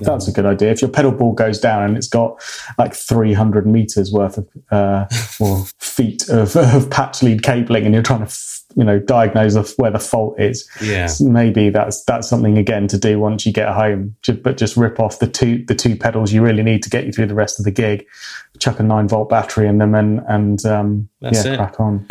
That's a good idea. If your pedal board goes down and it's got like 300 meters worth of uh, or feet of, of patch lead cabling, and you're trying to f- you know diagnose of where the fault is, Yeah. maybe that's that's something again to do once you get home. But just rip off the two the two pedals you really need to get you through the rest of the gig. Chuck a nine volt battery in them and and um, yeah, it. crack on.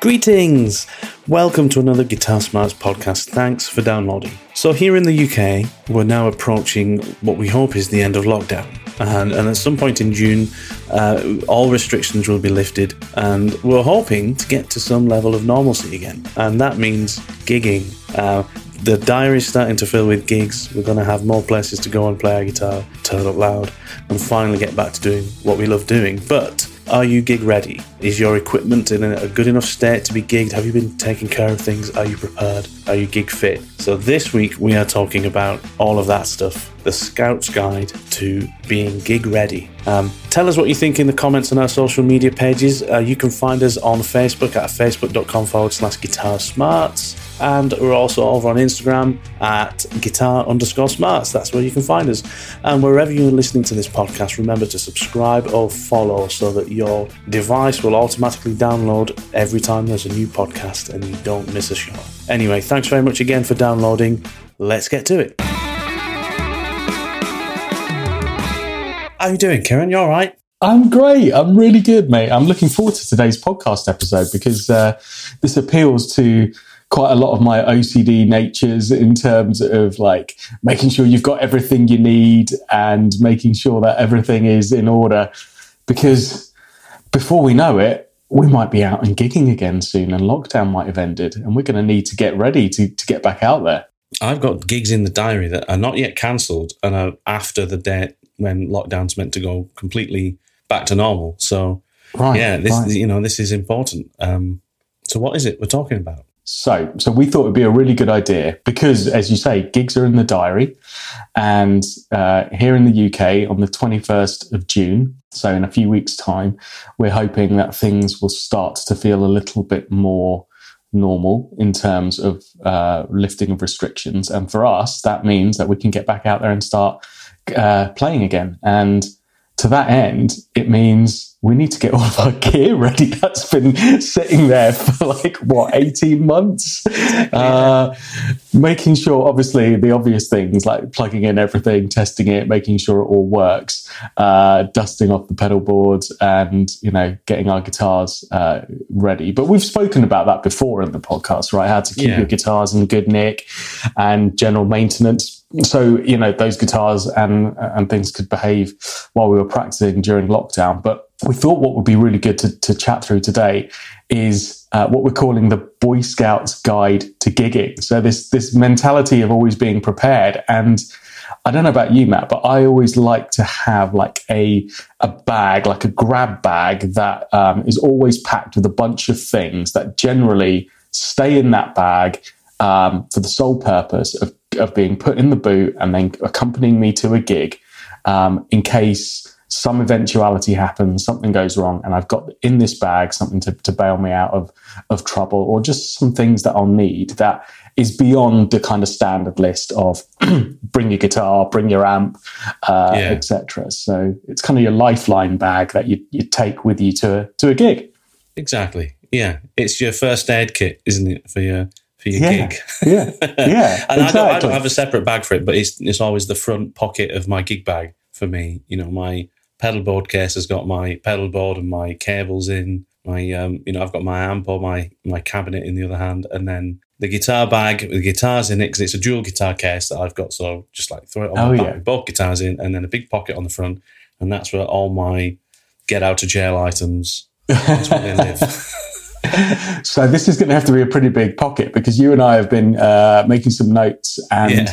Greetings! Welcome to another Guitar Smarts podcast. Thanks for downloading. So, here in the UK, we're now approaching what we hope is the end of lockdown. And, and at some point in June, uh, all restrictions will be lifted, and we're hoping to get to some level of normalcy again. And that means gigging. Uh, the diary's starting to fill with gigs. We're going to have more places to go and play our guitar, turn up loud, and finally get back to doing what we love doing. But are you gig ready? Is your equipment in a good enough state to be gigged? Have you been taking care of things? Are you prepared? Are you gig fit? So, this week we are talking about all of that stuff the Scout's Guide to being gig ready. Um, tell us what you think in the comments on our social media pages. Uh, you can find us on Facebook at facebook.com forward slash guitar smarts. And we're also over on Instagram at guitar underscore smarts. That's where you can find us. And wherever you're listening to this podcast, remember to subscribe or follow so that your device will automatically download every time there's a new podcast and you don't miss a show. Anyway, thanks very much again for downloading. Let's get to it. How are you doing, Kieran? You all right? I'm great. I'm really good, mate. I'm looking forward to today's podcast episode because uh, this appeals to quite a lot of my OCD natures in terms of like making sure you've got everything you need and making sure that everything is in order. Because before we know it, we might be out and gigging again soon and lockdown might have ended and we're going to need to get ready to, to get back out there. I've got gigs in the diary that are not yet cancelled and are after the date when lockdown's meant to go completely back to normal. So Right. yeah, this right. you know this is important. Um, so what is it we're talking about? So, so we thought it'd be a really good idea because, as you say, gigs are in the diary, and uh, here in the UK on the twenty first of June, so in a few weeks' time, we're hoping that things will start to feel a little bit more normal in terms of uh, lifting of restrictions, and for us, that means that we can get back out there and start uh, playing again. And to that end, it means we need to get all of our gear ready. That's been sitting there for like what eighteen months. Uh, making sure, obviously, the obvious things like plugging in everything, testing it, making sure it all works, uh, dusting off the pedal boards, and you know, getting our guitars uh, ready. But we've spoken about that before in the podcast, right? How to keep Yeah. your guitars in good nick and general maintenance so you know those guitars and and things could behave while we were practicing during lockdown. But we thought what would be really good to, to chat through today is uh, what we're calling the boy scouts guide to gigging. So this this mentality of always being prepared. And I don't know about you, Matt, but I always like to have like a a bag, like a grab bag that um, is always packed with a bunch of things that generally stay in that bag um, for the sole purpose of, of being put in the boot and then accompanying me to a gig um, in case some eventuality happens, something goes wrong, and I've got in this bag something to, to bail me out of of trouble, or just some things that I'll need that is beyond the kind of standard list of bring your guitar, bring your amp, uh, Yeah. etc. So it's kind of your lifeline bag that you, you take with you to to a gig. Exactly. Yeah, it's your first aid kit, isn't it, for your for your Yeah. gig? Yeah, yeah, and I, don't, I don't have a separate bag for it, but it's it's always the front pocket of my gig bag for me. You know, my pedal board case has got my pedal board and my cables in. My um, you know, I've got my amp or my my cabinet in the other hand, and then the guitar bag with the guitars in it because it's a dual guitar case that I've got. So just like throw it on Oh, my back yeah. with both guitars in, and then a big pocket on the front, and that's where all my get out of jail items. That's where they live. So this is going to have to be a pretty big pocket because you and I have been uh, making some notes and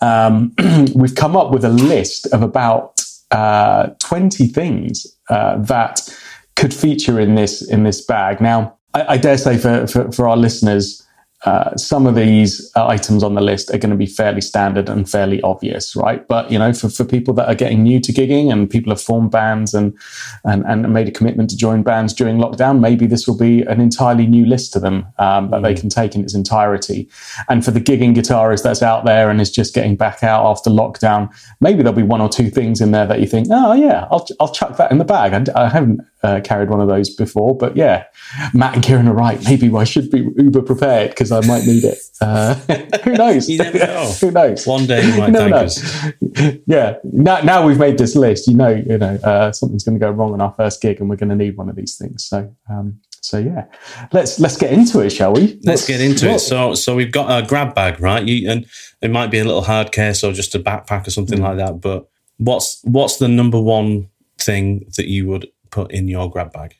um, we've come up with a list of about uh, 20 things uh, that could feature in this in this bag. Now, I, I dare say for, for, for our listeners, uh, some of these uh, items on the list are going to be fairly standard and fairly obvious, right? But you know, for, for people that are getting new to gigging and people have formed bands and, and and made a commitment to join bands during lockdown, maybe this will be an entirely new list to them um, that they can take in its entirety. And for the gigging guitarist that's out there and is just getting back out after lockdown, maybe there'll be one or two things in there that you think, oh yeah, I'll I'll chuck that in the bag. I, I haven't uh, carried one of those before, but yeah, Matt and Kieran are right. Maybe I should be uber prepared because I might need it. Uh, who knows? You never know. who knows? One day you might thank know. us. yeah. Now, now we've made this list. You know, you know, uh, something's going to go wrong on our first gig, and we're going to need one of these things. So, um, so yeah, let's let's get into it, shall we? Let's get into it. So, so we've got a grab bag, right? You, and it might be a little hard case or just a backpack or Mm. something like that. But what's what's the number one thing that you would put in your grab bag?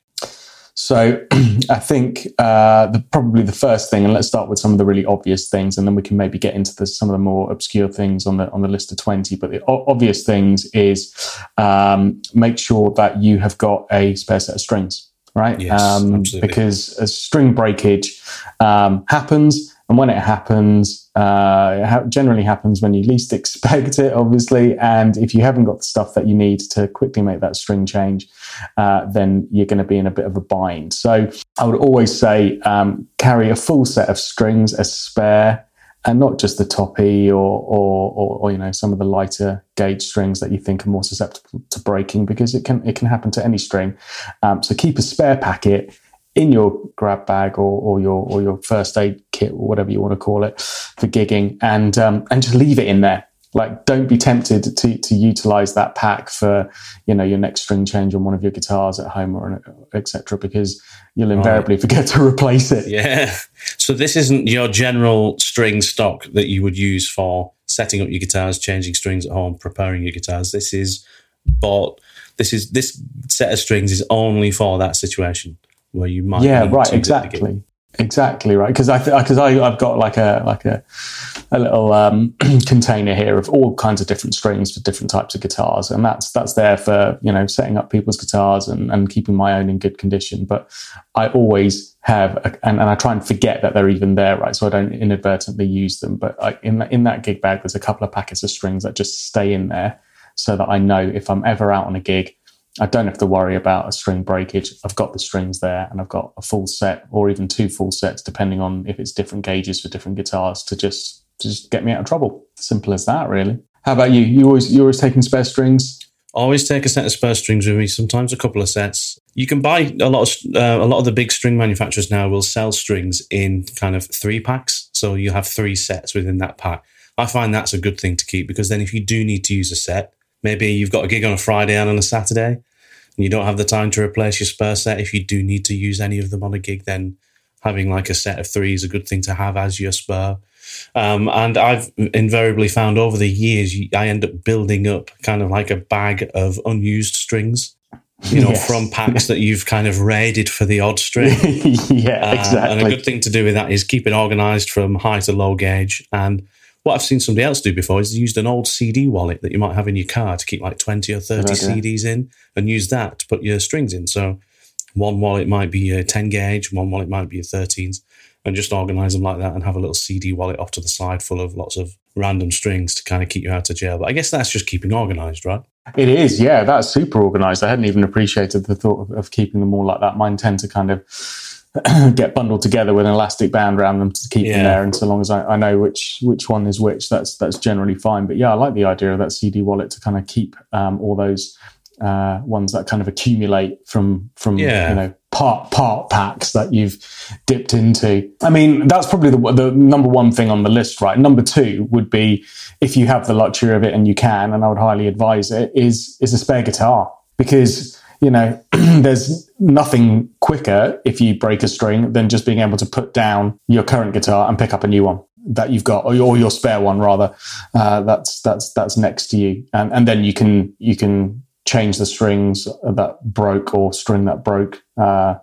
So I think uh, the, probably the first thing, and let's start with some of the really obvious things, and then we can maybe get into the, some of the more obscure things on the on the list of twenty. But the o- obvious things is um, make sure that you have got a spare set of strings, right? Yes, um, absolutely. Because a string breakage um, happens, and when it happens, uh, it ha- generally happens when you least expect it, obviously. And if you haven't got the stuff that you need to quickly make that string change, uh, then you're going to be in a bit of a bind. So I would always say um, carry a full set of strings as spare. And not just the toppy or, or, or, or, you know, some of the lighter gauge strings that you think are more susceptible to breaking because it can, it can happen to any string. Um, so keep a spare packet in your grab bag or, or your or your first aid kit or whatever you want to call it for gigging and um, and just leave it in there like don't be tempted to to utilize that pack for you know your next string change on one of your guitars at home or etc because you'll invariably forget to replace it Yeah. So this isn't your general string stock that you would use for setting up your guitars, changing strings at home, preparing your guitars. This is bought. This is this set of strings is only for that situation where you might. yeah right exactly. Exactly right. Because i because I, i've got like a like a a little um, container here of all kinds of different strings for different types of guitars and that's that's there for you know setting up people's guitars and, and keeping my own in good condition. But i always have a, and, and i try and forget that they're even there right? So i don't inadvertently use them. But I, in, that in that gig bag there's a couple of packets of strings that just stay in there so that i know if i'm ever out on a gig I don't have to worry about a string breakage. I've got the strings there and I've got a full set or even two full sets, depending on if it's different gauges for different guitars to just, to just get me out of trouble. Simple as that, really. How about you? You always, you always taking spare strings? I Always take a set of spare strings with me. Sometimes a couple of sets. You can buy a lot of uh, a lot of the big string manufacturers now will sell strings in kind of three packs, so you have three sets within that pack. I find that's a good thing to keep because then if you do need to use a set, maybe you've got a gig on a Friday and on a Saturday, and you don't have the time to replace your spare set. If you do need to use any of them on a gig, then having like a set of three is a good thing to have as your spare. Um, and I've invariably found over the years, I end up building up kind of like a bag of unused strings, you know, Yes. from packs that you've kind of raided for the odd string. yeah, Uh, exactly. And a good thing to do with that is keep it organized from high to low gauge. And what I've seen somebody else do before is used an old CD wallet that you might have in your car to keep like 20 or 30 Good idea. CDs in and use that to put your strings in. So one wallet might be a 10 gauge, one wallet might be a 13s, and just organize them like that and have a little CD wallet off to the side full of lots of random strings to kind of keep you out of jail. But I guess that's just keeping organized, right? It is, yeah. That's super organized. I hadn't even appreciated the thought of, of keeping them all like that. Mine tend to kind of get bundled together with an elastic band around them to keep yeah. them there. And so long as I, I, know which which one is which, that's that's generally fine. But yeah, I like the idea of that CD wallet to kind of keep um, all those uh, ones that kind of accumulate from from yeah. you know part part packs that you've dipped into. I mean, that's probably the the number one thing on the list, right? Number two would be if you have the luxury of it and you can, and I would highly advise it, is is a spare guitar because you know there's nothing quicker if you break a string than just being able to put down your current guitar and pick up a new one that you've got or your, your spare one rather uh, that's that's that's next to you and and then you can you can change the strings that broke or string that broke uh,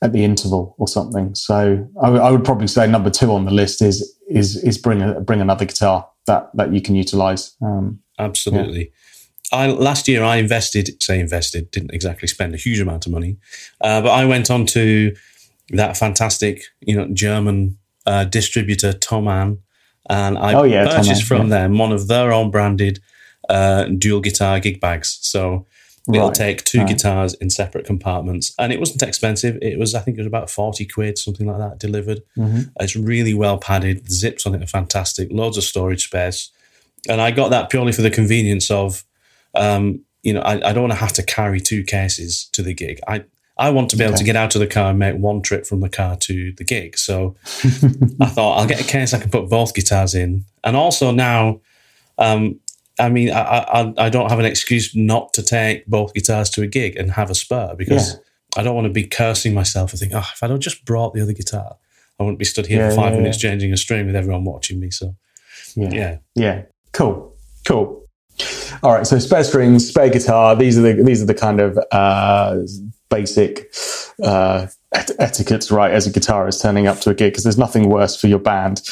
at the interval or something. So I, w- I would probably say number two on the list is is is bring a, bring another guitar that that you can utilize. Um, Absolutely. Yeah. I last year I invested, say invested, didn't exactly spend a huge amount of money, uh, but I went on to that fantastic, you know, German uh, distributor Thomann, and I oh, yeah, purchased from yeah. them one of their own branded uh, dual guitar gig bags. So it'll take two right. guitars in separate compartments, and it wasn't expensive. It was, I think, it was about forty quid, something like that, delivered. Mm-hmm. It's really well padded. The zips on it are fantastic. Loads of storage space, and I got that purely for the convenience of, um, you know, I, I don't want to have to carry two cases to the gig. I I want to be okay. able to get out of the car and make one trip from the car to the gig. So I thought I'll get a case I can put both guitars in, and also now. Um, I mean, I, I, I don't have an excuse not to take both guitars to a gig and have a spur because yeah. I don't want to be cursing myself and think, oh, if I'd have just brought the other guitar, I wouldn't be stood here yeah, for five yeah, minutes changing a string with everyone watching me. So, yeah, yeah, cool, cool. All right, so spare strings, spare guitar. These are the these are the kind of uh, basic uh, et- etiquettes, right? As a guitarist turning up to a gig, because there's nothing worse for your band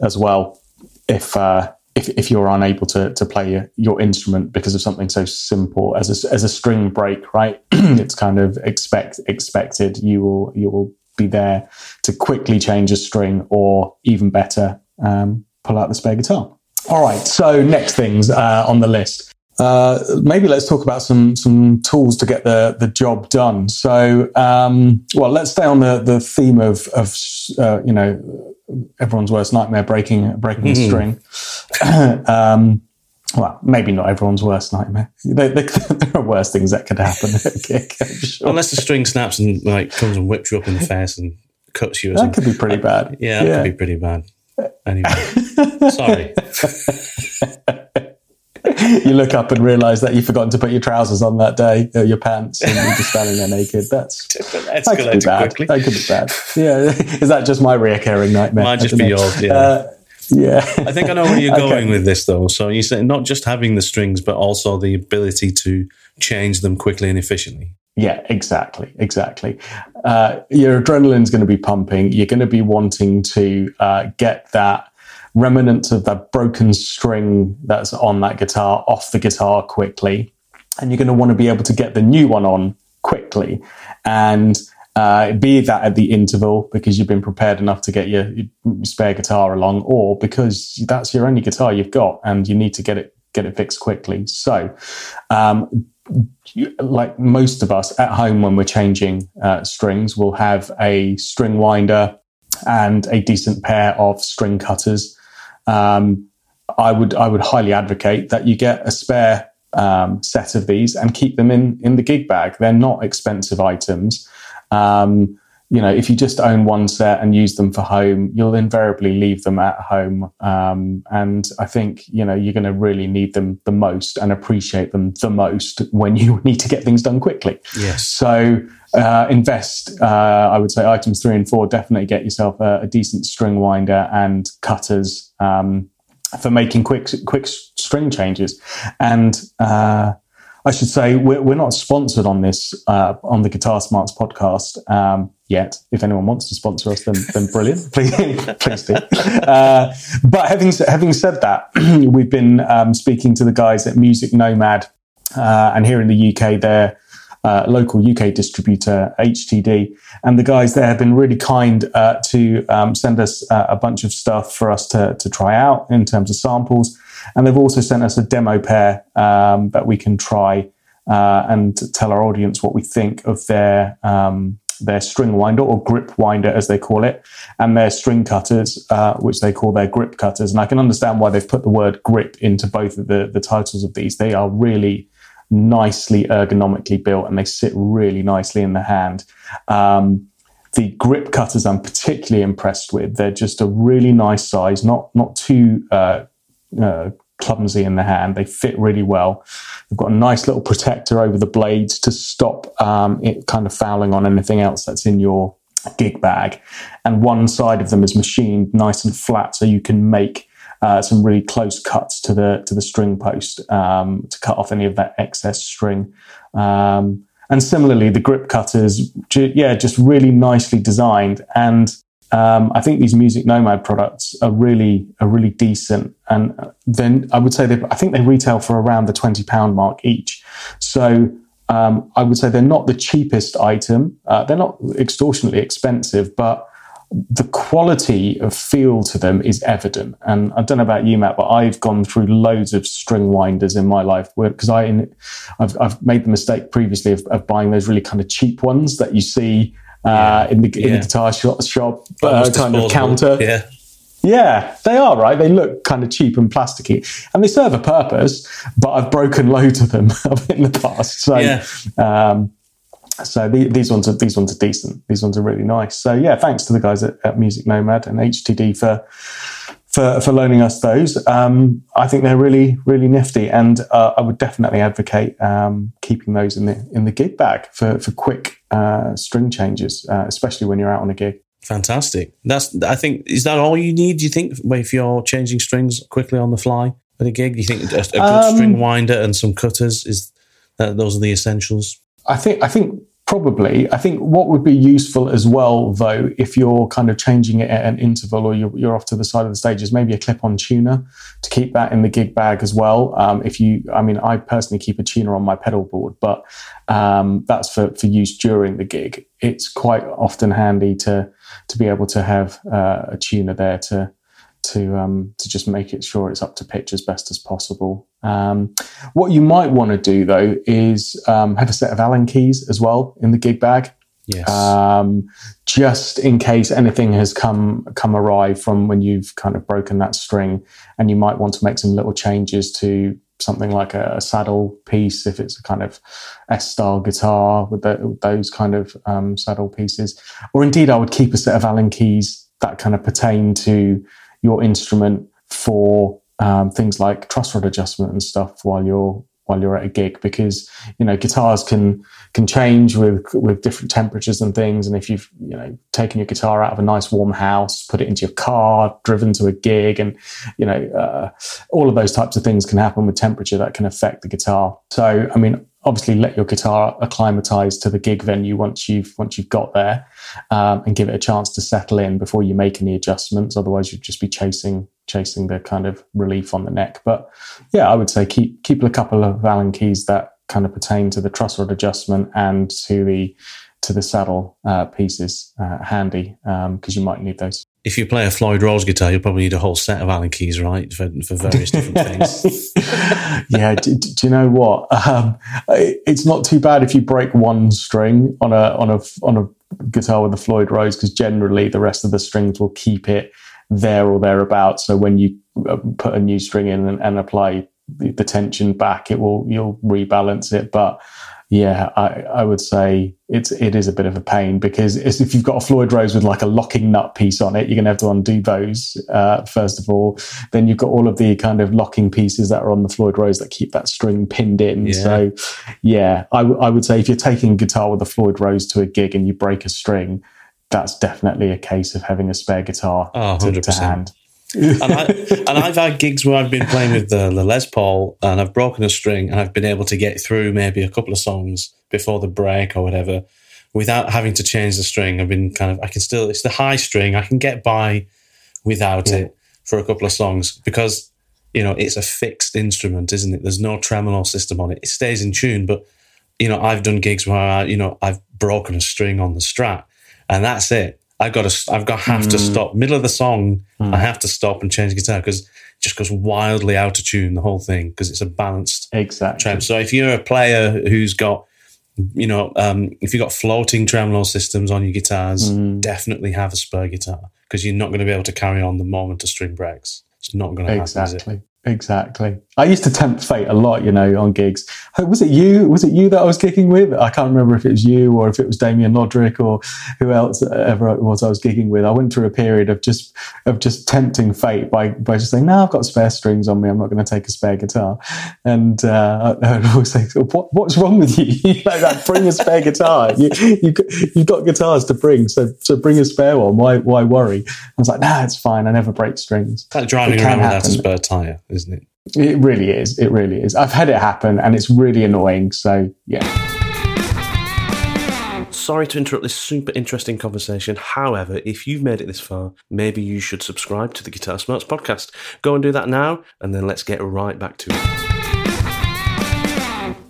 as well if uh, if, if you're unable to, to play your, your instrument because of something so simple as a, as a string break, right? it's kind of expect expected. You will you will be there to quickly change a string, or even better, um, pull out the spare guitar. All right. So next things uh, on the list. Uh, maybe let's talk about some some tools to get the the job done. So, um, well, let's stay on the the theme of of uh, you know everyone's worst nightmare breaking breaking mm. a string. um, well, maybe not everyone's worst nightmare. There, there, there are worse things that could happen. Sure. Unless the string snaps and like comes and whips you up in the face and cuts you. that something. could be pretty bad. Yeah, that yeah. could be pretty bad. Anyway, sorry. you look up and realize that you've forgotten to put your trousers on that day, or your pants, and you're just standing there naked. That's that could be bad. Quickly. That could be bad. Yeah, is that just my reoccurring nightmare? Might just be yours. Yeah. Uh, yeah. I think I know where you're going okay. with this, though. So you say not just having the strings, but also the ability to change them quickly and efficiently. Yeah, exactly, exactly. Uh, your adrenaline's going to be pumping. You're going to be wanting to uh, get that remnant of that broken string that's on that guitar off the guitar quickly. And you're going to want to be able to get the new one on quickly. And uh, be that at the interval because you've been prepared enough to get your, your, spare guitar along, or because that's your only guitar you've got and you need to get it get it fixed quickly. So, um, like most of us at home when we're changing uh, strings, we'll have a string winder and a decent pair of string cutters um, I would I would highly advocate that you get a spare um, set of these and keep them in in the gig bag. They're not expensive items. Um, you know, if you just own one set and use them for home, you'll invariably leave them at home. Um, and I think, you know, you're going to really need them the most and appreciate them the most when you need to get things done quickly. Yes. So uh, invest, uh, I would say items three and four, definitely get yourself a, a decent string winder and cutters um, for making quick, quick string changes. And, uh, I should say we're, we're not sponsored on this uh, on the Guitar Smarts podcast um, yet. If anyone wants to sponsor us, then, then brilliant. please, please do. Uh, but having having said that, we've been um, speaking to the guys at Music Nomad, uh, and here in the UK, they're uh, local UK distributor, HTD. And the guys there have been really kind uh, to um, send us uh, a bunch of stuff for us to, to try out in terms of samples. And they've also sent us a demo pair um, that we can try uh, and tell our audience what we think of their um, their string winder or grip winder, as they call it, and their string cutters, uh, which they call their grip cutters. And I can understand why they've put the word grip into both of the, the titles of these. They are really nicely ergonomically built and they sit really nicely in the hand. Um, the grip cutters I'm particularly impressed with. They're just a really nice size, not not too uh, uh, clumsy in the hand. They fit really well. They've got a nice little protector over the blades to stop um, it kind of fouling on anything else that's in your gig bag. And one side of them is machined nice and flat, so you can make uh, some really close cuts to the to the string post um, to cut off any of that excess string. Um, and similarly, the grip cutters, yeah, just really nicely designed and um, I think these Music Nomad products are really are really decent, and then I would say they I think they retail for around the twenty pound mark each. So um, I would say they're not the cheapest item. Uh, they're not extortionately expensive, but the quality of feel to them is evident. And I don't know about you, Matt, but I've gone through loads of string winders in my life because I've, I've made the mistake previously of, of, buying those really kind of cheap ones that you see uh, in the in the guitar shop, shop uh, kind of counter. Yeah. Yeah, they are right. They look kind of cheap and plasticky, and they serve a purpose. But I've broken loads of them in the past. So, yeah. um, so the, these ones are these ones are decent. These ones are really nice. So yeah, thanks to the guys at, at Music Nomad and HTD for for, for loaning us those. Um, I think they're really, really nifty, and uh, I would definitely advocate um, keeping those in the in the gig bag for for quick uh, string changes, uh, especially when you're out on a gig. Fantastic. That's I think is that all you need? Do you think if you're changing strings quickly on the fly at a gig? Do you think a, a good um, string winder and some cutters is that those are the essentials? I think I think Probably. I think what would be useful as well, though, if you're kind of changing it at an interval or you're, you're off to the side of the stage, is maybe a clip on tuner to keep that in the gig bag as well. Um, if you, I mean, I personally keep a tuner on my pedal board, but um, that's for, for use during the gig. It's quite often handy to to be able to have uh, a tuner there to to um, to just make it sure it's up to pitch as best as possible. Um, what you might want to do though is um, have a set of Allen keys as well in the gig bag. Yes. Um, just in case anything has come come awry from when you've kind of broken that string, and you might want to make some little changes to something like a, a saddle piece if it's a kind of S style guitar with, the, with those kind of um, saddle pieces, or indeed I would keep a set of Allen keys that kind of pertain to your instrument for um, things like truss rod adjustment and stuff while you're while you're at a gig because you know guitars can can change with with different temperatures and things. And if you've you know taken your guitar out of a nice warm house put it into your car driven to a gig and you know uh, all of those types of things can happen with temperature that can affect the guitar. So i mean obviously let your guitar acclimatize to the gig venue once you've once you've got there um, and give it a chance to settle in before you make any adjustments. Otherwise you'd just be chasing chasing the kind of relief on the neck. But yeah i would say keep keep a couple of allen keys that kind of pertain to the truss rod adjustment and to the to the saddle uh, pieces uh, handy because um, you might need those if you play a Floyd Rose guitar, you'll probably need a whole set of Allen keys, right, for, for various different things. yeah. Do, do, you know what? Um, it's not too bad if you break one string on a on a on a guitar with a Floyd Rose, because generally the rest of the strings will keep it there or thereabouts. So when you uh, put a new string in and, and apply the, the tension back, it will you'll rebalance it. But yeah, I, I would say it's it is a bit of a pain because if you've got a Floyd Rose with like a locking nut piece on it, you're going to have to undo those uh, first of all. Then you've got all of the kind of locking pieces that are on the Floyd Rose that keep that string pinned in. Yeah. So, yeah, I, w- I would say if you're taking guitar with a Floyd Rose to a gig and you break a string, that's definitely a case of having a spare guitar oh, to, to hand and, I, and I've had gigs where I've been playing with the, the, Les Paul and I've broken a string and I've been able to get through maybe a couple of songs before the break or whatever without having to change the string. I've been kind of, I can still, it's the high string. I can get by without yeah. it for a couple of songs because, you know, it's a fixed instrument, isn't it? There's no tremolo system on it. It stays in tune, but you know, I've done gigs where I, you know I've broken a string on the Strat, and that's it. I've got to, I've got have mm. to stop middle of the song. Mm. I have to stop and change guitar because just goes wildly out of tune the whole thing because it's a balanced exactly. Trem. So if you're a player who's got you know, um, if you've got floating tremolo systems on your guitars, mm. definitely have a spur guitar because you're not going to be able to carry on the moment a string breaks. It's not going to exactly. happen. Exactly. I used to tempt fate a lot, you know, on gigs. Was it you? Was it you that I was gigging with? I can't remember if it was you or if it was Damien Lodrick or who else ever it was I was gigging with. I went through a period of just of just tempting fate by by just saying, "No, I've got spare strings on me. I'm not going to take a spare guitar." And uh, I would always say, what, "What's wrong with you? you know, like, bring a spare guitar. You, you you've got guitars to bring, so so bring a spare one. Why why worry?" I was like, "Nah, it's fine. I never break strings." Like driving around without a spare tire isn't it? It really is. It really is. I've had it happen and it's really annoying. So, yeah. Sorry to interrupt this super interesting conversation. However, if you've made it this far, maybe you should subscribe to the Guitar Smarts podcast. Go and do that now, and then let's get right back to it.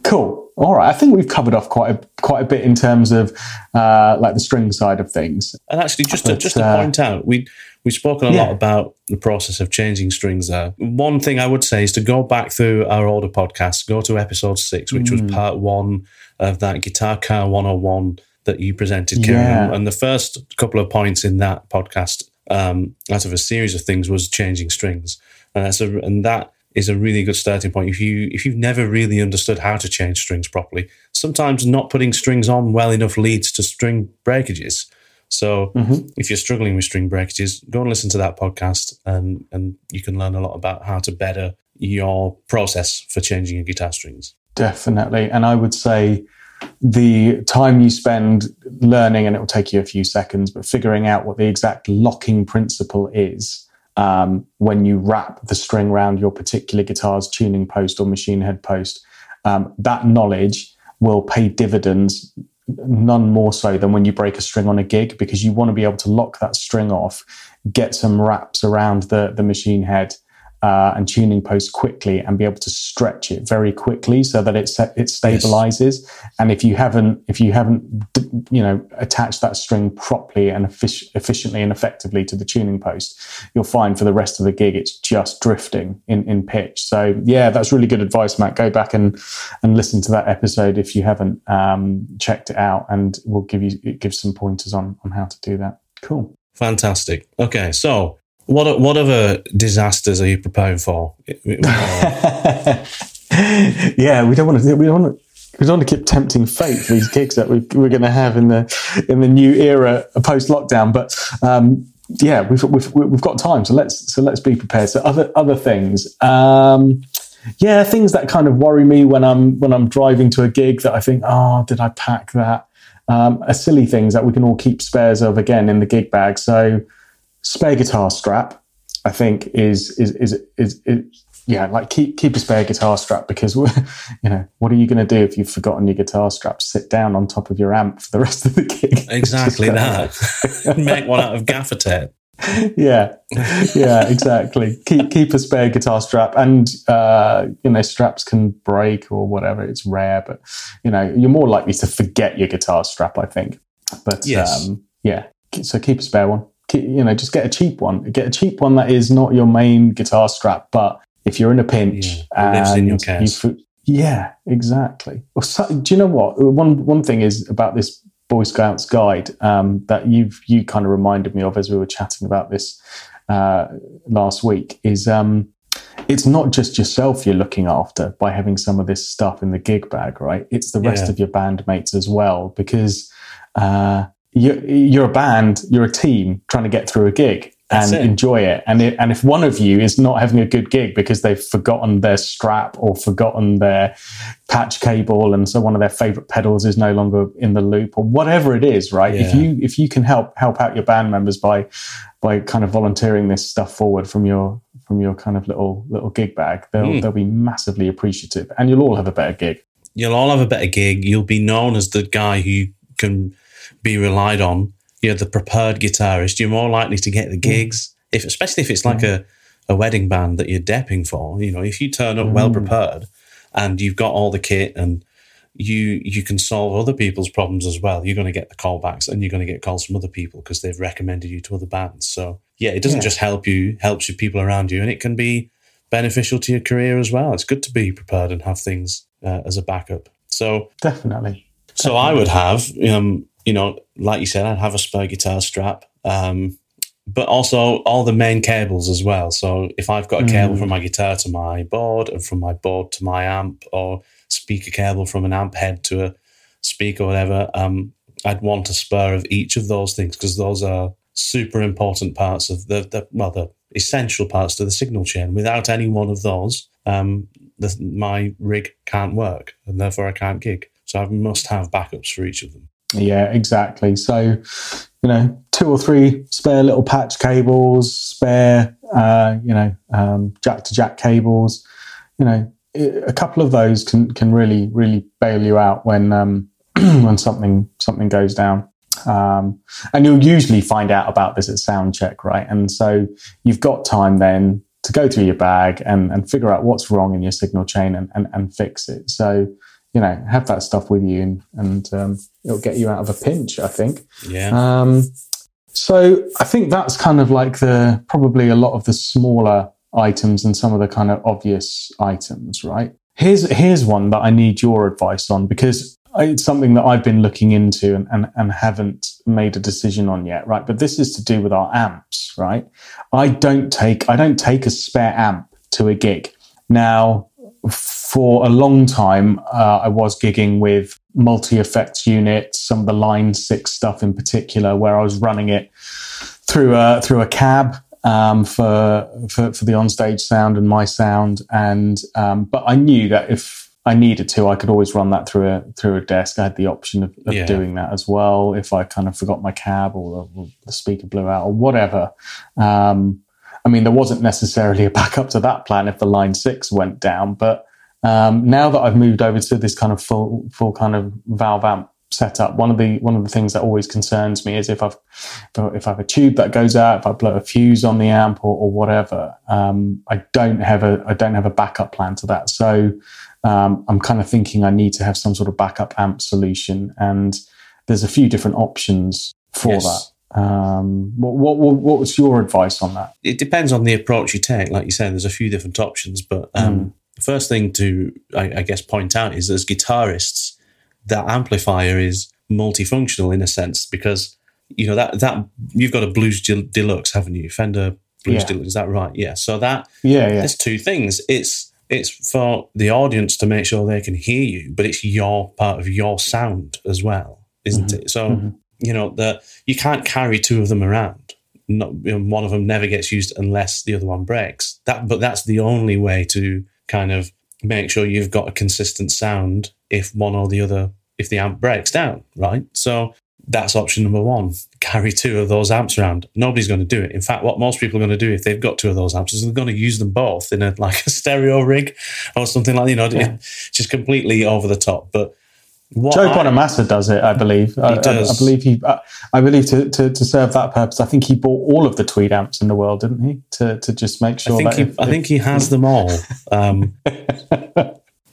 Cool. All right. I think we've covered off quite a, quite a bit in terms of uh, like the string side of things. And actually, just but, to, just to uh, point out, we We've spoken a yeah. lot about the process of changing strings there. One thing I would say is to go back through our older podcasts, go to episode six, which mm. was part one of that Guitar Care 101 that you presented, Kieran. Yeah. And the first couple of points in that podcast, um, out of a series of things, was changing strings. And that's a, and that is a really good starting point. If you if you've never really understood how to change strings properly, sometimes not putting strings on well enough leads to string breakages. So mm-hmm. if you're struggling with string breakages, go and listen to that podcast and, and you can learn a lot about how to better your process for changing your guitar strings. Definitely. And I would say the time you spend learning, and it will take you a few seconds, but figuring out what the exact locking principle is um, when you wrap the string around your particular guitar's tuning post or machine head post, um, that knowledge will pay dividends none more so than when you break a string on a gig because you want to be able to lock that string off, get some wraps around the, the machine head uh, and tuning post quickly and be able to stretch it very quickly so that it it stabilizes. Yes. And if you haven't if you haven't you know attached that string properly and effic- efficiently and effectively to the tuning post, you'll find for the rest of the gig it's just drifting in in pitch. So yeah, that's really good advice, Matt. Go back and and listen to that episode if you haven't um, checked it out, and we'll give you give some pointers on on how to do that. Cool. Fantastic. Okay, so what what other disasters are you preparing for? yeah, we don't want to. We don't want to. We don't want to keep tempting fate for these gigs that we, we're going to have in the in the new era post lockdown. But um, yeah, we've, we've we've got time, so let's so let's be prepared. So other other things, um, yeah, things that kind of worry me when I'm when I'm driving to a gig that I think, oh, did I pack that? Um, are silly things that we can all keep spares of again in the gig bag. So spare guitar strap, I think is is is is, is yeah, like keep keep a spare guitar strap because you know what are you going to do if you've forgotten your guitar strap? Sit down on top of your amp for the rest of the gig. Exactly that. Make one out of gaffer tape. yeah, yeah, exactly. keep keep a spare guitar strap, and uh, you know straps can break or whatever. It's rare, but you know you're more likely to forget your guitar strap. I think, but yes. um, yeah. So keep a spare one you know, just get a cheap one. Get a cheap one that is not your main guitar strap, but if you're in a pinch yeah, lives in your case. yeah, exactly. So, do you know what? One one thing is about this Boy Scouts guide um, that you've you kind of reminded me of as we were chatting about this uh, last week is um, it's not just yourself you're looking after by having some of this stuff in the gig bag, right? It's the rest yeah. of your bandmates as well because. Uh, you're, you're a band, you're a team trying to get through a gig and enjoy it. And it, and if one of you is not having a good gig because they've forgotten their strap or forgotten their patch cable, and so one of their favorite pedals is no longer in the loop or whatever it is, right? Yeah. If you if you can help help out your band members by by kind of volunteering this stuff forward from your from your kind of little little gig bag, they'll mm. they'll be massively appreciative, and you'll all have a better gig. You'll all have a better gig. You'll be known as the guy who can be relied on. You're the prepared guitarist. You're more likely to get the mm. gigs, if especially if it's like mm. a, a wedding band that you're depping for. You know, if you turn up mm. well prepared and you've got all the kit and you you can solve other people's problems as well. You're going to get the callbacks, and you're going to get calls from other people because they've recommended you to other bands. So yeah, it doesn't Yeah. just help you, helps your people around you, and it can be beneficial to your career as well. It's good to be prepared and have things uh, as a backup. So Definitely. so I would have, um, you know, like you said, I'd have a spare guitar strap, um, but also all the main cables as well. So if I've got a cable Mm. from my guitar to my board, and from my board to my amp, or speaker cable from an amp head to a speaker, or whatever, um, I'd want a spare of each of those things because those are super important parts of the, the well, the essential parts to the signal chain. Without any one of those, um, the, my rig can't work, and therefore I can't gig. So I must have backups for each of them. Yeah, exactly. So, you know, two or three spare little patch cables, spare, uh, you know, um, jack to jack cables. You know, a couple of those can can really really bail you out when um, when something something goes down. Um, and you'll usually find out about this at sound check, right? And so you've got time then to go through your bag and, and figure out what's wrong in your signal chain and, and, and fix it. So, you know, have that stuff with you and, and um, it'll get you out of a pinch, I think. Yeah. Um, so I think that's kind of like the probably a lot of the smaller items and some of the kind of obvious items, right? Here's here's one that I need your advice on because it's something that I've been looking into and, and, and haven't made a decision on yet, right? But this is to do with our amps, right? I don't take I don't take a spare amp to a gig. Now, for a long time, uh, I was gigging with multi effects units, some of the Line Six stuff in particular, where I was running it through a through a cab um, for, for for the onstage sound and my sound, and um, but I knew that if I needed to, I could always run that through a through a desk. I had the option of, of Yeah. doing that as well if I kind of forgot my cab or the, or the speaker blew out or whatever. Um, I mean, there wasn't necessarily a backup to that plan if the line six went down, but um, now that I've moved over to this kind of full full kind of valve amp setup, one of the one of the things that always concerns me is if I've if I have a tube that goes out, if I blow a fuse on the amp or, or whatever, um, I don't have a I don't have a backup plan to that. So um, I'm kind of thinking I need to have some sort of backup amp solution, and there's a few different options for Yes. that. Um, what, what what was your advice on that? it depends on the approach you take. Like you said, there's a few different options, but um, the first thing to, I, I guess, point out is as guitarists, that amplifier is multifunctional in a sense because you know that that you've got a Blues Del- Deluxe, haven't you? Fender Blues Yeah. Deluxe, is that right? Yeah. So that Yeah, yeah, there's two things. It's it's for the audience to make sure they can hear you, but it's your part of your sound as well, isn't it? So mhm. You know that you can't carry two of them around. Not, you know, one of them never gets used unless the other one breaks. That, but that's the only way to kind of make sure you've got a consistent sound if one or the other, if the amp breaks down, right? So that's option number one. Carry two of those amps around. Nobody's going to do it. In fact, what most people are going to do if they've got two of those amps is they're going to use them both in a like a stereo rig or something like you know, Yeah. just completely over the top. But what Joe Bonamassa does it, I believe. I, I- does. I, believe he. I, I believe to, to, to serve that purpose, I think he bought all of the Tweed amps in the world, didn't he? To to just make sure I think that he, if- I think he has them all. Um,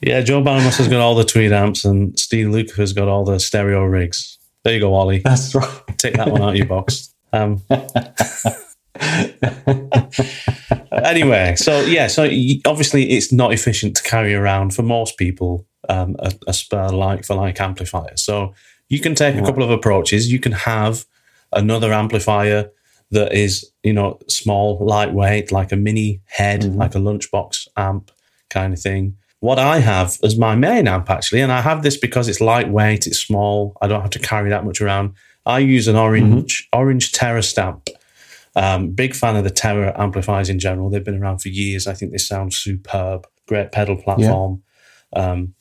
yeah, Joe Bonamassa has got all the tweed amps, and Steve Luke has got all the stereo rigs. There you go, Ollie. that's right. Take that one out of your box. Um, anyway, so yeah, so obviously it's not efficient to carry around for most people um, a, a spare like for like amplifier. So you can take a couple of approaches. You can have another amplifier that is you know small, lightweight, like a mini head, Mhm. like a lunchbox amp kind of thing. What I have as my main amp actually, and I have this because it's lightweight, it's small. I don't have to carry that much around. I use an orange orange Terror stamp. Um, big fan of the Terror amplifiers in general. They've been around for years. I think they sound superb. Great pedal platform. Um,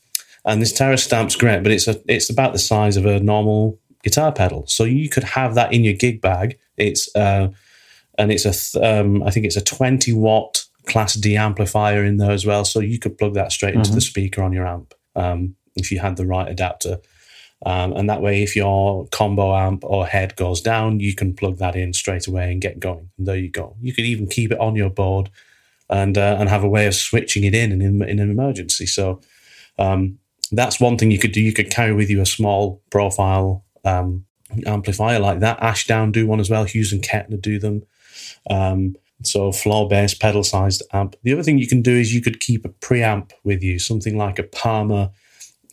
and this Terror stamp's great, but it's a it's about the size of a normal guitar pedal. So you could have that in your gig bag. It's uh, and it's a th- um, I think it's a twenty watt Class D amplifier in there as well. So you could plug that straight into the speaker on your amp um, if you had the right adapter. Um, and that way, if your combo amp or head goes down, you can plug that in straight away and get going. And there you go. You could even keep it on your board and uh, and have a way of switching it in in, in an emergency. So um, that's one thing you could do. You could carry with you a small profile um, amplifier like that. Ashdown do one as well. Hughes and Kettner do them. Um, so floor based pedal sized amp. The other thing you can do is you could keep a preamp with you, something like a Palmer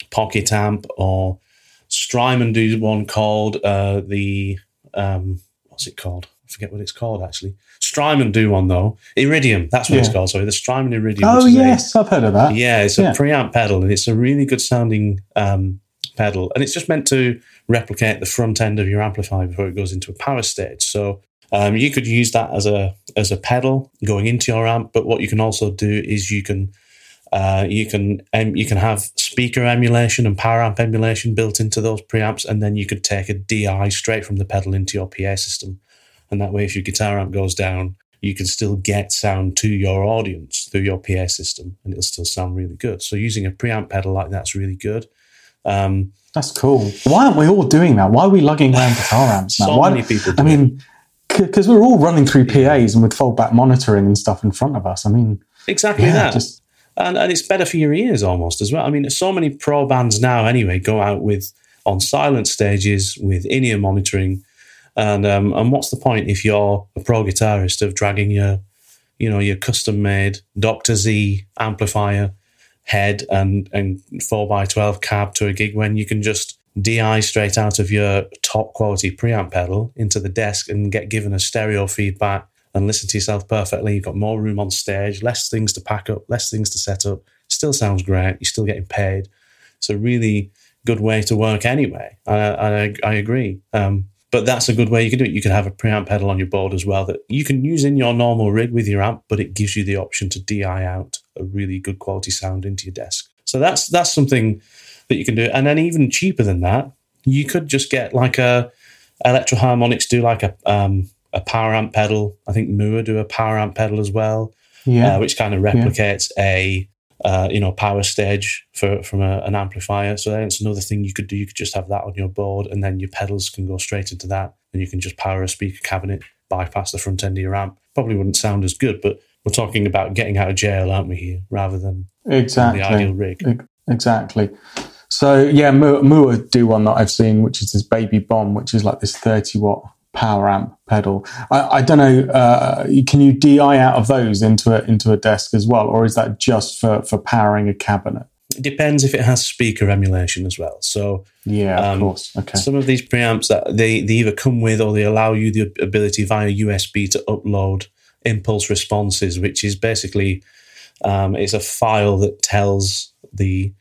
pocket amp or Strymon do one called uh, the um, what's it called? I forget what it's called actually. Strymon do one though. Iridium, that's what yeah. it's called. Sorry, the Strymon Iridium. Oh yes, i I've heard of that. Yeah, it's a yeah. preamp pedal and it's a really good sounding um, pedal, and it's just meant to replicate the front end of your amplifier before it goes into a power stage. So um, you could use that as a as a pedal going into your amp, but what you can also do is you can uh, you can um, you can have speaker emulation and power amp emulation built into those preamps, and then you could take a DI straight from the pedal into your PA system, and that way, if your guitar amp goes down, you can still get sound to your audience through your PA system, and it'll still sound really good. So using a preamp pedal like that's really good. Um, that's cool. Why aren't we all doing that? Why are we lugging around guitar amps now? So Why, many people. I mean, because we're all running through PAs and with foldback monitoring and stuff in front of us. I mean, exactly yeah, that. Just, and, and it's better for your ears almost as well. I mean, so many pro bands now anyway go out with on silent stages with in-ear monitoring, and um, and what's the point if you're a pro guitarist of dragging your, you know, your custom made Doctor Z amplifier head and and four x twelve cab to a gig when you can just DI straight out of your top quality preamp pedal into the desk and get given a stereo feedback and listen to yourself perfectly. You've got more room on stage, less things to pack up, less things to set up. Still sounds great. You're still getting paid. It's a really good way to work anyway. I, I, I agree. Um, but that's a good way you can do it. You can have a preamp pedal on your board as well that you can use in your normal rig with your amp, but it gives you the option to DI out a really good quality sound into your desk. So that's that's something that you can do. And then even cheaper than that, you could just get like a Electro-Harmonix do like a um, a power amp pedal. I think Mooer do a power amp pedal as well, yeah. Uh, which kind of replicates yeah. a uh, you know power stage for from a, an amplifier. So that's another thing you could do. You could just have that on your board, and then your pedals can go straight into that, and you can just power a speaker cabinet, bypass the front end of your amp. Probably wouldn't sound as good, but we're talking about getting out of jail, aren't we here, rather than exactly the ideal rig. Exactly. So yeah, Mooer do one that I've seen, which is this Baby Bomb, which is like this 30 watt power amp pedal. I, I don't know. Uh, can you DI out of those into a into a desk as well, or is that just for for powering a cabinet? It depends if it has speaker emulation as well. So yeah, um, of course. Okay. Some of these preamps that they they either come with or they allow you the ability via USB to upload impulse responses, which is basically um, it's a file that tells the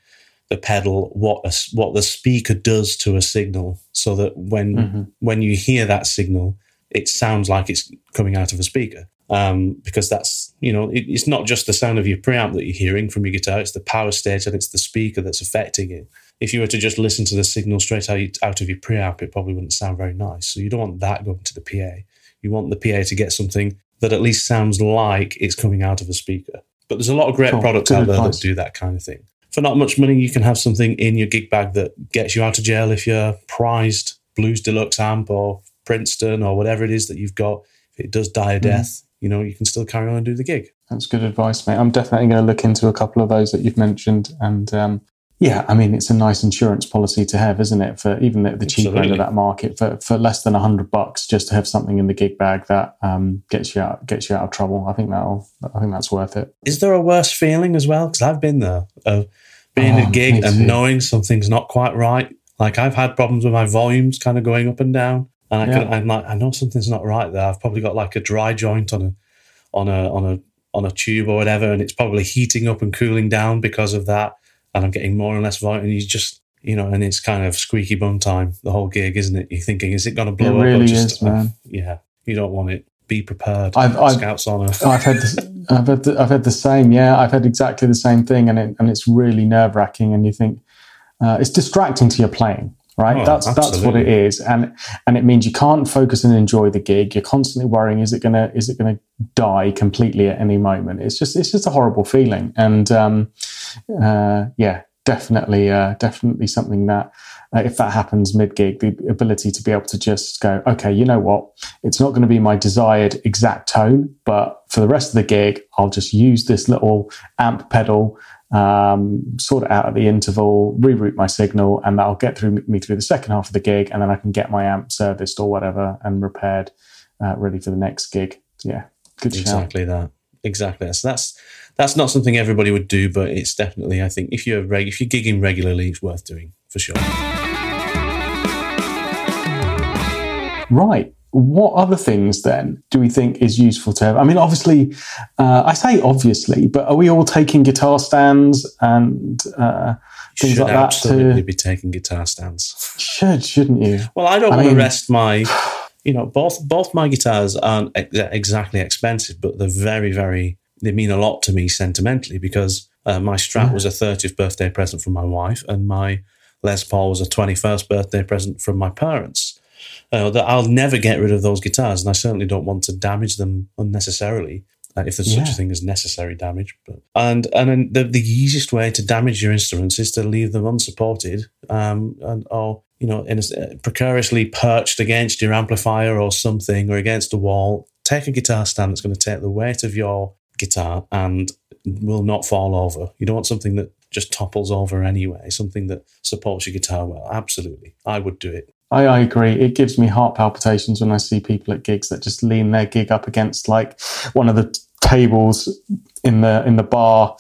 the pedal what a, what the speaker does to a signal, so that when mm-hmm. when you hear that signal, it sounds like it's coming out of a speaker. Um, because that's you know it, it's not just the sound of your preamp that you're hearing from your guitar; it's the power stage and it's the speaker that's affecting it. If you were to just listen to the signal straight out, out of your preamp, it probably wouldn't sound very nice. So you don't want that going to the PA. You want the PA to get something that at least sounds like it's coming out of a speaker. But there's a lot of great cool. products Good out there advice. that do that kind of thing for not much money, you can have something in your gig bag that gets you out of jail if you're prized Blues Deluxe amp or Princeton or whatever it is that you've got. If it does die a mm-hmm. death, mm. you know, you can still carry on and do the gig. That's good advice, mate. I'm definitely going to look into a couple of those that you've mentioned and um, yeah, I mean, it's a nice insurance policy to have, isn't it? For even the, the cheaper end of that market, for, for less than a hundred bucks, just to have something in the gig bag that um, gets you out gets you out of trouble. I think that I think that's worth it. Is there a worse feeling as well? Because I've been there of being oh, a gig and knowing something's not quite right. Like I've had problems with my volumes kind of going up and down, and I yeah. can, I'm like, I know something's not right there. I've probably got like a dry joint on a on a on a on a tube or whatever, and it's probably heating up and cooling down because of that and I'm getting more and less volume. And you just, you know, and it's kind of squeaky bum time, the whole gig, isn't it? You're thinking, is it going to blow it up? Really just, is, man. yeah, you don't want it. Be prepared. I've, I've Scouts on I've had, the, I've had, the, I've had the same. Yeah, I've had exactly the same thing, and it, and it's really nerve wracking. And you think uh, it's distracting to your playing right? Oh, that's absolutely. that's what it is, and and it means you can't focus and enjoy the gig. You're constantly worrying: is it gonna is it gonna die completely at any moment? It's just it's just a horrible feeling, and um, uh, yeah, definitely, uh, definitely something that uh, if that happens mid gig, the ability to be able to just go, okay, you know what, it's not going to be my desired exact tone, but for the rest of the gig, I'll just use this little amp pedal um, sort it out at the interval, reroute my signal, and that'll get through me through the second half of the gig, and then I can get my amp serviced or whatever and repaired, uh, ready for the next gig. Yeah, good exactly shout. that. Exactly. So that's that's not something everybody would do, but it's definitely I think if you're reg- if you're gigging regularly, it's worth doing for sure. Right. What other things then do we think is useful to have? I mean, obviously, uh, I say obviously, but are we all taking guitar stands and uh, things should like that? Should absolutely To, be taking guitar stands. should, shouldn't you? Well, I don't I want mean- to rest my, you know, both both my guitars aren't ex- exactly expensive, but they're very, very. They mean a lot to me sentimentally because uh, my Strat was a 30th birthday present from my wife, and my Les Paul was a 21st birthday present from my parents. Uh, that I'll never get rid of those guitars, and I certainly don't want to damage them unnecessarily. Uh, if there's such a thing as necessary damage, but and and then the the easiest way to damage your instruments is to leave them unsupported, um, and or you know, in a, uh, precariously perched against your amplifier or something, or against a wall. Take a guitar stand that's going to take the weight of your guitar and will not fall over. You don't want something that just topples over anyway. Something that supports your guitar well. Absolutely, I would do it. I, I agree. It gives me heart palpitations when I see people at gigs that just lean their gig up against like one of the tables in the in the bar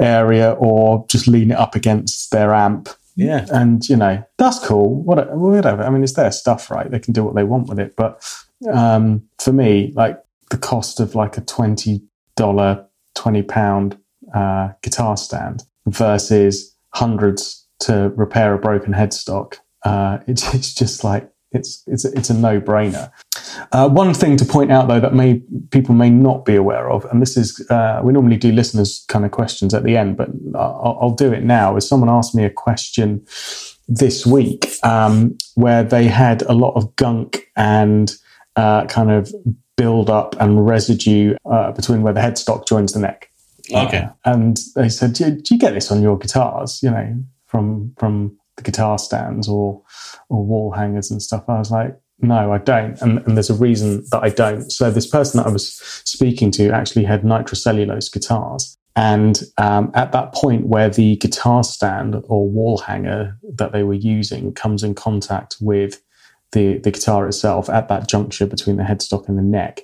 area, or just lean it up against their amp. Yeah. And you know that's cool. What- Whatever. I mean, it's their stuff, right? They can do what they want with it. But um, for me, like the cost of like a twenty dollar, twenty pound uh, guitar stand versus hundreds to repair a broken headstock uh, it's, it's just like it's it's it's a no brainer. Uh, one thing to point out though that may people may not be aware of, and this is uh, we normally do listeners kind of questions at the end, but I'll, I'll do it now. Is someone asked me a question this week um, where they had a lot of gunk and uh, kind of build up and residue uh, between where the headstock joins the neck. Okay. And they said, do you, do you get this on your guitars? You know, from from the guitar stands or or wall hangers and stuff. I was like, no, I don't. And, and there's a reason that I don't. So this person that I was speaking to actually had nitrocellulose guitars. And um, at that point where the guitar stand or wall hanger that they were using comes in contact with the, the guitar itself at that juncture between the headstock and the neck,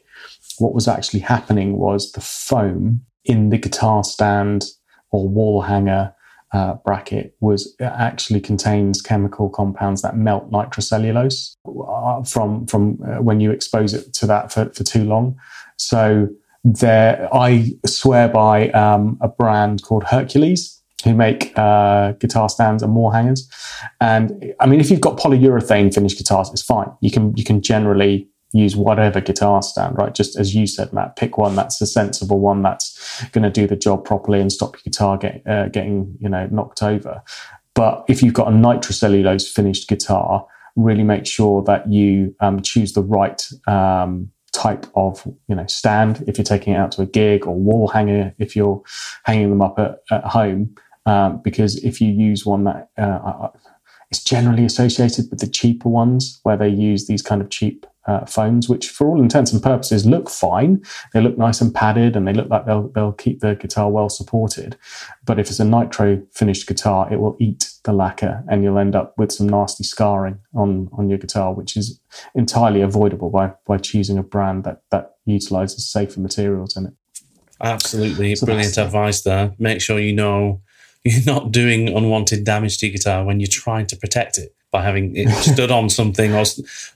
what was actually happening was the foam in the guitar stand or wall hanger uh, bracket was actually contains chemical compounds that melt nitrocellulose uh, from from uh, when you expose it to that for, for too long. So there, I swear by um, a brand called Hercules who make uh, guitar stands and more hangers. And I mean, if you've got polyurethane finished guitars, it's fine. You can you can generally use whatever guitar stand, right? Just as you said, Matt, pick one that's a sensible one that's going to do the job properly and stop your guitar get, uh, getting, you know, knocked over. But if you've got a nitrocellulose finished guitar, really make sure that you um, choose the right um, type of, you know, stand if you're taking it out to a gig or wall hanger if you're hanging them up at, at home. Um, because if you use one that uh, is generally associated with the cheaper ones, where they use these kind of cheap uh, phones, which for all intents and purposes look fine. They look nice and padded, and they look like they'll they'll keep the guitar well supported. But if it's a nitro finished guitar, it will eat the lacquer, and you'll end up with some nasty scarring on on your guitar, which is entirely avoidable by by choosing a brand that that utilizes safer materials in it. Absolutely. So Brilliant advice there. Make sure you know you're not doing unwanted damage to your guitar when you're trying to protect it by having it stood on something or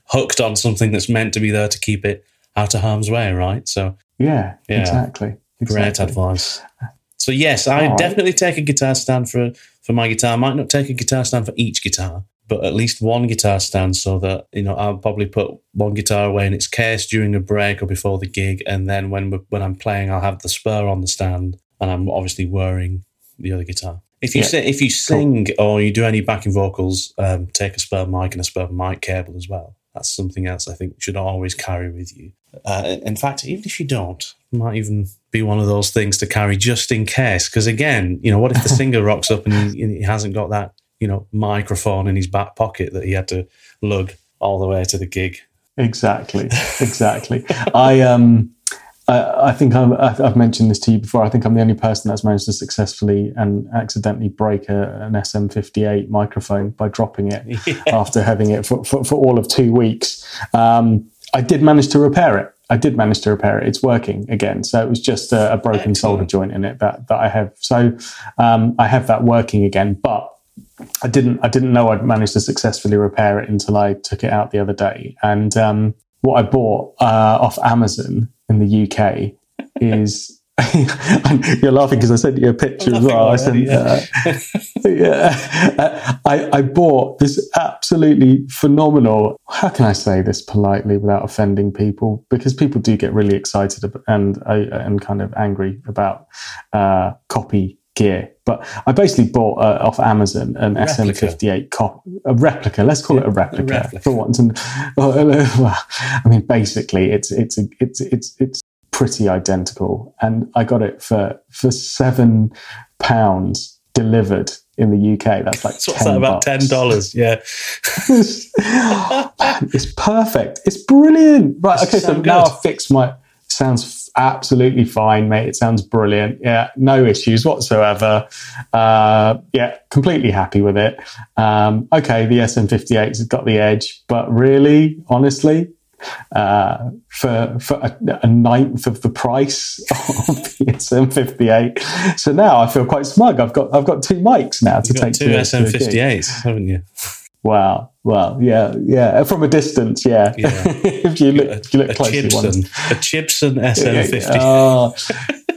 hooked on something that's meant to be there to keep it out of harm's way, right? So, Yeah, Yeah. exactly. great exactly. advice. So, yes, I right. definitely take a guitar stand for, for my guitar. I might not take a guitar stand for each guitar, but at least one guitar stand so that, you know, I'll probably put one guitar away in its case during a break or before the gig. And then when, when I'm playing, I'll have the spur on the stand and I'm obviously wearing the other guitar. If you Yeah. say, if you sing or you do any backing vocals, um, take a spur mic and a spur mic cable as well. That's something else I think should always carry with you. Uh, in fact, even if you don't, it might even be one of those things to carry just in case. Because again, you know, what if the singer rocks up and he, and he hasn't got that, you know, microphone in his back pocket that he had to lug all the way to the gig? Exactly, exactly. I um, I, I think I'm, I've mentioned this to you before. I think I'm the only person that's managed to successfully and accidentally break a, an SM58 microphone by dropping it after having it for, for, for all of two weeks. Um, I did manage to repair it. I did manage to repair it. It's working again. So it was just a, a broken solder joint in it that, that I have. So um, I have that working again, but I didn't I didn't know I'd managed to successfully repair it until I took it out the other day. And um, what I bought uh, off Amazon in the UK is. You're laughing because I sent you a picture as well. I sent, uh, yeah, Uh, I, I bought this absolutely phenomenal. How can I say this politely without offending people? Because people do get really excited and uh, and kind of angry about uh, copy gear. But I basically bought uh, off Amazon an Replica. SM58 cop, a replica. Let's call it a replica, replica. for once. And well, I mean, basically, it's it's a, it's it's it's pretty identical, and I got it for for seven pounds delivered in the UK. That's like So 10 what's that about ten dollars? Yeah. Man, it's perfect. It's brilliant. Right. Okay. So now? I've fixed my. Sounds absolutely fine, mate. It sounds brilliant. Yeah, no issues whatsoever. Uh, yeah, completely happy with it. Um, okay, the SM58 has got the edge, but really, honestly, uh, for for a, a ninth of the price of the SM58. So now I feel quite smug. I've got I've got two mics now to You've got take two to, to. SM58s, haven't you? Wow. Well, yeah, yeah. From a distance, yeah. Yeah. if you look, if you look A closely, Chibson, a Chibson SM50. Oh,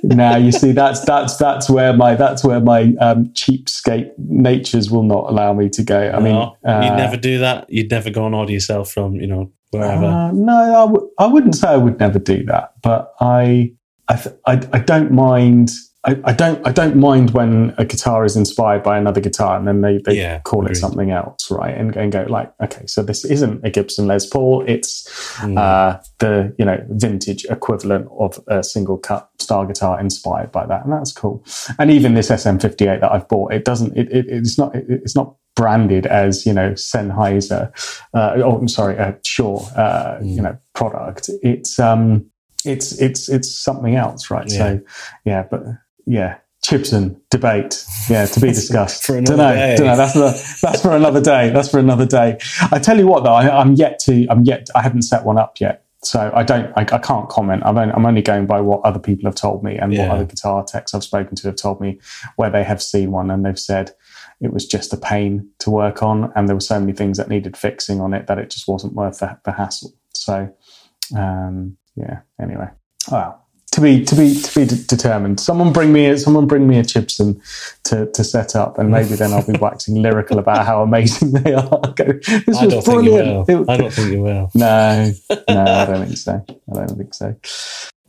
now you see that's that's that's where my that's where my um, cheapskate natures will not allow me to go. I mean, uh, you'd never do that. You'd never go and order yourself from, you know, wherever. Uh, no, I w- I wouldn't say I would never do that, but I, I, th- I, I don't mind. I, I don't. I don't mind when a guitar is inspired by another guitar, and then they, they Yeah, call agreed. it something else, right? And, and go like, okay, so this isn't a Gibson Les Paul. It's Mm. uh, the you know vintage equivalent of a single cut star guitar inspired by that, and that's cool. And even this SM58 that I've bought, it doesn't. It, it, it's not. It, it's not branded as you know Sennheiser. Uh, oh, I'm sorry, uh, Shure. Uh, Mm. You know product. It's um, it's it's it's something else, right? So yeah, but yeah. Chibson debate, yeah, to be discussed. For dunno, day. don't know. That's the, that's for another day. That's for another day. I tell you what, though, I, I'm yet to. I'm yet. I haven't set one up yet, so I don't. I, I can't comment. I'm only, I'm only going by what other people have told me and Yeah. what other guitar techs I've spoken to have told me, where they have seen one and they've said it was just a pain to work on, and there were so many things that needed fixing on it that it just wasn't worth the, the hassle. So, um, yeah. Anyway, wow. To be to be to be de- determined. Someone bring me a, someone bring me a Chibson to, to set up, and maybe then I'll be waxing lyrical about how amazing they are. Go, this I was don't think you brilliant. will. It- I don't think you will. no, no, I don't think so. I don't think so.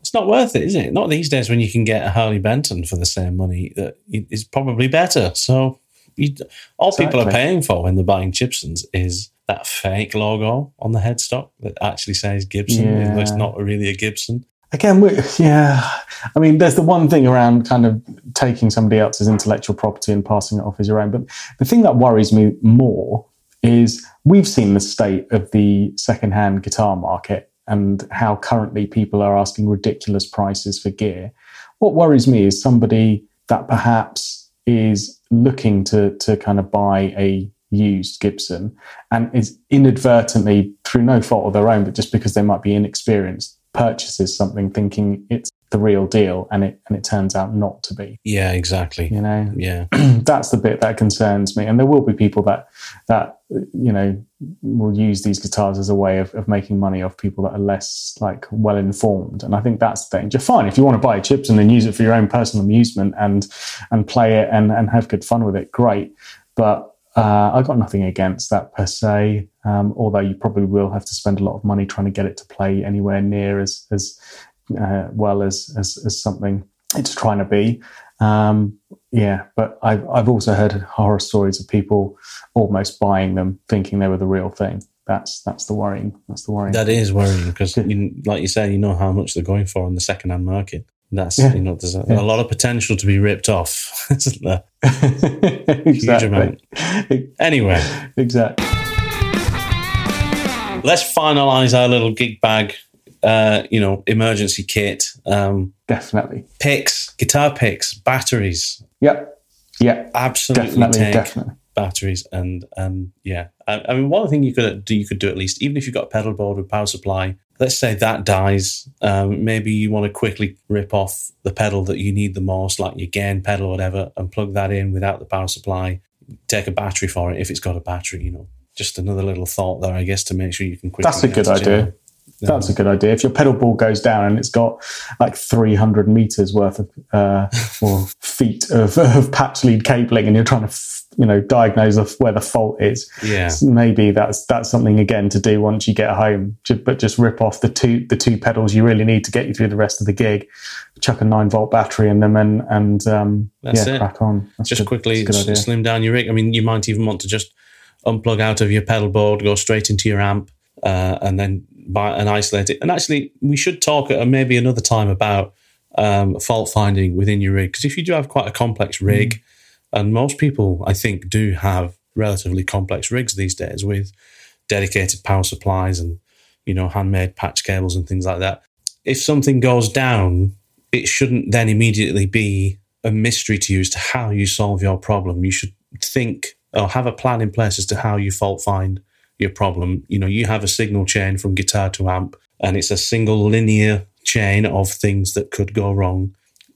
It's not worth it, is it? Not these days when you can get a Harley Benton for the same money that is probably better. So you, all people are paying for when they're buying Chibsons is that fake logo on the headstock that actually says Gibson. Yeah. It's not really a Gibson. Again, we, yeah. I mean, there's the one thing around kind of taking somebody else's intellectual property and passing it off as your own. But the thing that worries me more is we've seen the state of the secondhand guitar market and how currently people are asking ridiculous prices for gear. What worries me is somebody that perhaps is looking to to kind of buy a used Gibson and is inadvertently, through no fault of their own, but just because they might be inexperienced, purchases something thinking it's the real deal and it and it turns out not to be. Yeah, exactly. You know, Yeah. that's the bit that concerns me. And there will be people that that you know will use these guitars as a way of, of making money off people that are less like well informed. And I think that's the danger. Fine, if you want to buy chips and then use it for your own personal amusement and and play it and and have good fun with it, great. But uh, I got nothing against that per se. Um, although you probably will have to spend a lot of money trying to get it to play anywhere near as as uh, well as, as as something it's trying to be. Um, yeah, but I've I've also heard horror stories of people almost buying them, thinking they were the real thing. That's that's the worrying. That's the worrying. That is worrying because, you, like you say, you know how much they're going for in the second-hand market. That's Yeah. you know, there's a, Yeah. a lot of potential to be ripped off, isn't there? exactly. Anyway, exactly. let's finalise our little gig bag uh, you know, emergency kit, um, definitely picks, guitar picks, batteries. Yep. Yeah. Absolutely. Definitely. Definitely. batteries and and yeah. I, I mean, one thing you could do, you could do at least, even if you've got a pedal board with power supply. Let's say that dies. Um, maybe you want to quickly rip off the pedal that you need the most, like your gain pedal or whatever, and plug that in without the power supply. Take a battery for it if it's got a battery. You know, just another little thought there, I guess, to make sure you can quickly. That's a good idea. jam. That's a good idea. If your pedal board goes down and it's got like 300 meters worth of uh, or feet of, of patch lead cabling, and you're trying to f- you know diagnose of where the fault is, Yeah. maybe that's that's something again to do once you get home. But just rip off the two the two pedals you really need to get you through the rest of the gig. Chuck a nine volt battery in them and and um, That's yeah, it. crack on. That's just good- quickly that's a good idea. s- slim down your rig. I mean, you might even want to just unplug out of your pedal board, go straight into your amp, uh, and then buy and isolate it. And actually, we should talk at maybe another time about um, fault finding within your rig because if you do have quite a complex rig, and most people I think do have relatively complex rigs these days with dedicated power supplies and you know handmade patch cables and things like that. If something goes down, it shouldn't then immediately be a mystery to you as to how you solve your problem. You should think or have a plan in place as to how you fault find your problem. You know, you have a signal chain from guitar to amp, and it's a single linear chain of things that could go wrong.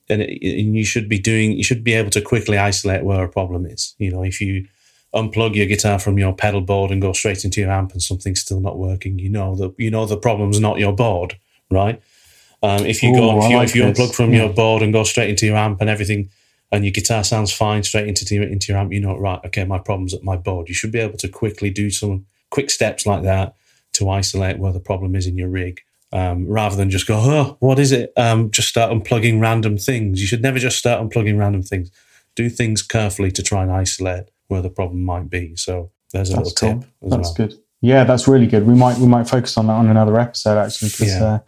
And, it, and you should be doing, you should be able to quickly isolate where a problem is. You know, if you unplug your guitar from your pedal board and go straight into your amp and something's still not working, you know that you know the problem's not your board, right? Um, if you go, if you, like if you unplug from Yeah. your board and go straight into your amp and everything, and your guitar sounds fine straight into the, into your amp, you know, right? Okay, my problem's at my board. You should be able to quickly do some quick steps like that to isolate where the problem is in your rig, um, rather than just go, oh, what is it? Um, just start unplugging random things. You should never just start unplugging random things. Do things carefully to try and isolate where the problem might be. So there's a That's little cool. tip as That's well. good. Yeah, that's really good. We might we might focus on that on another episode actually because Yeah. uh,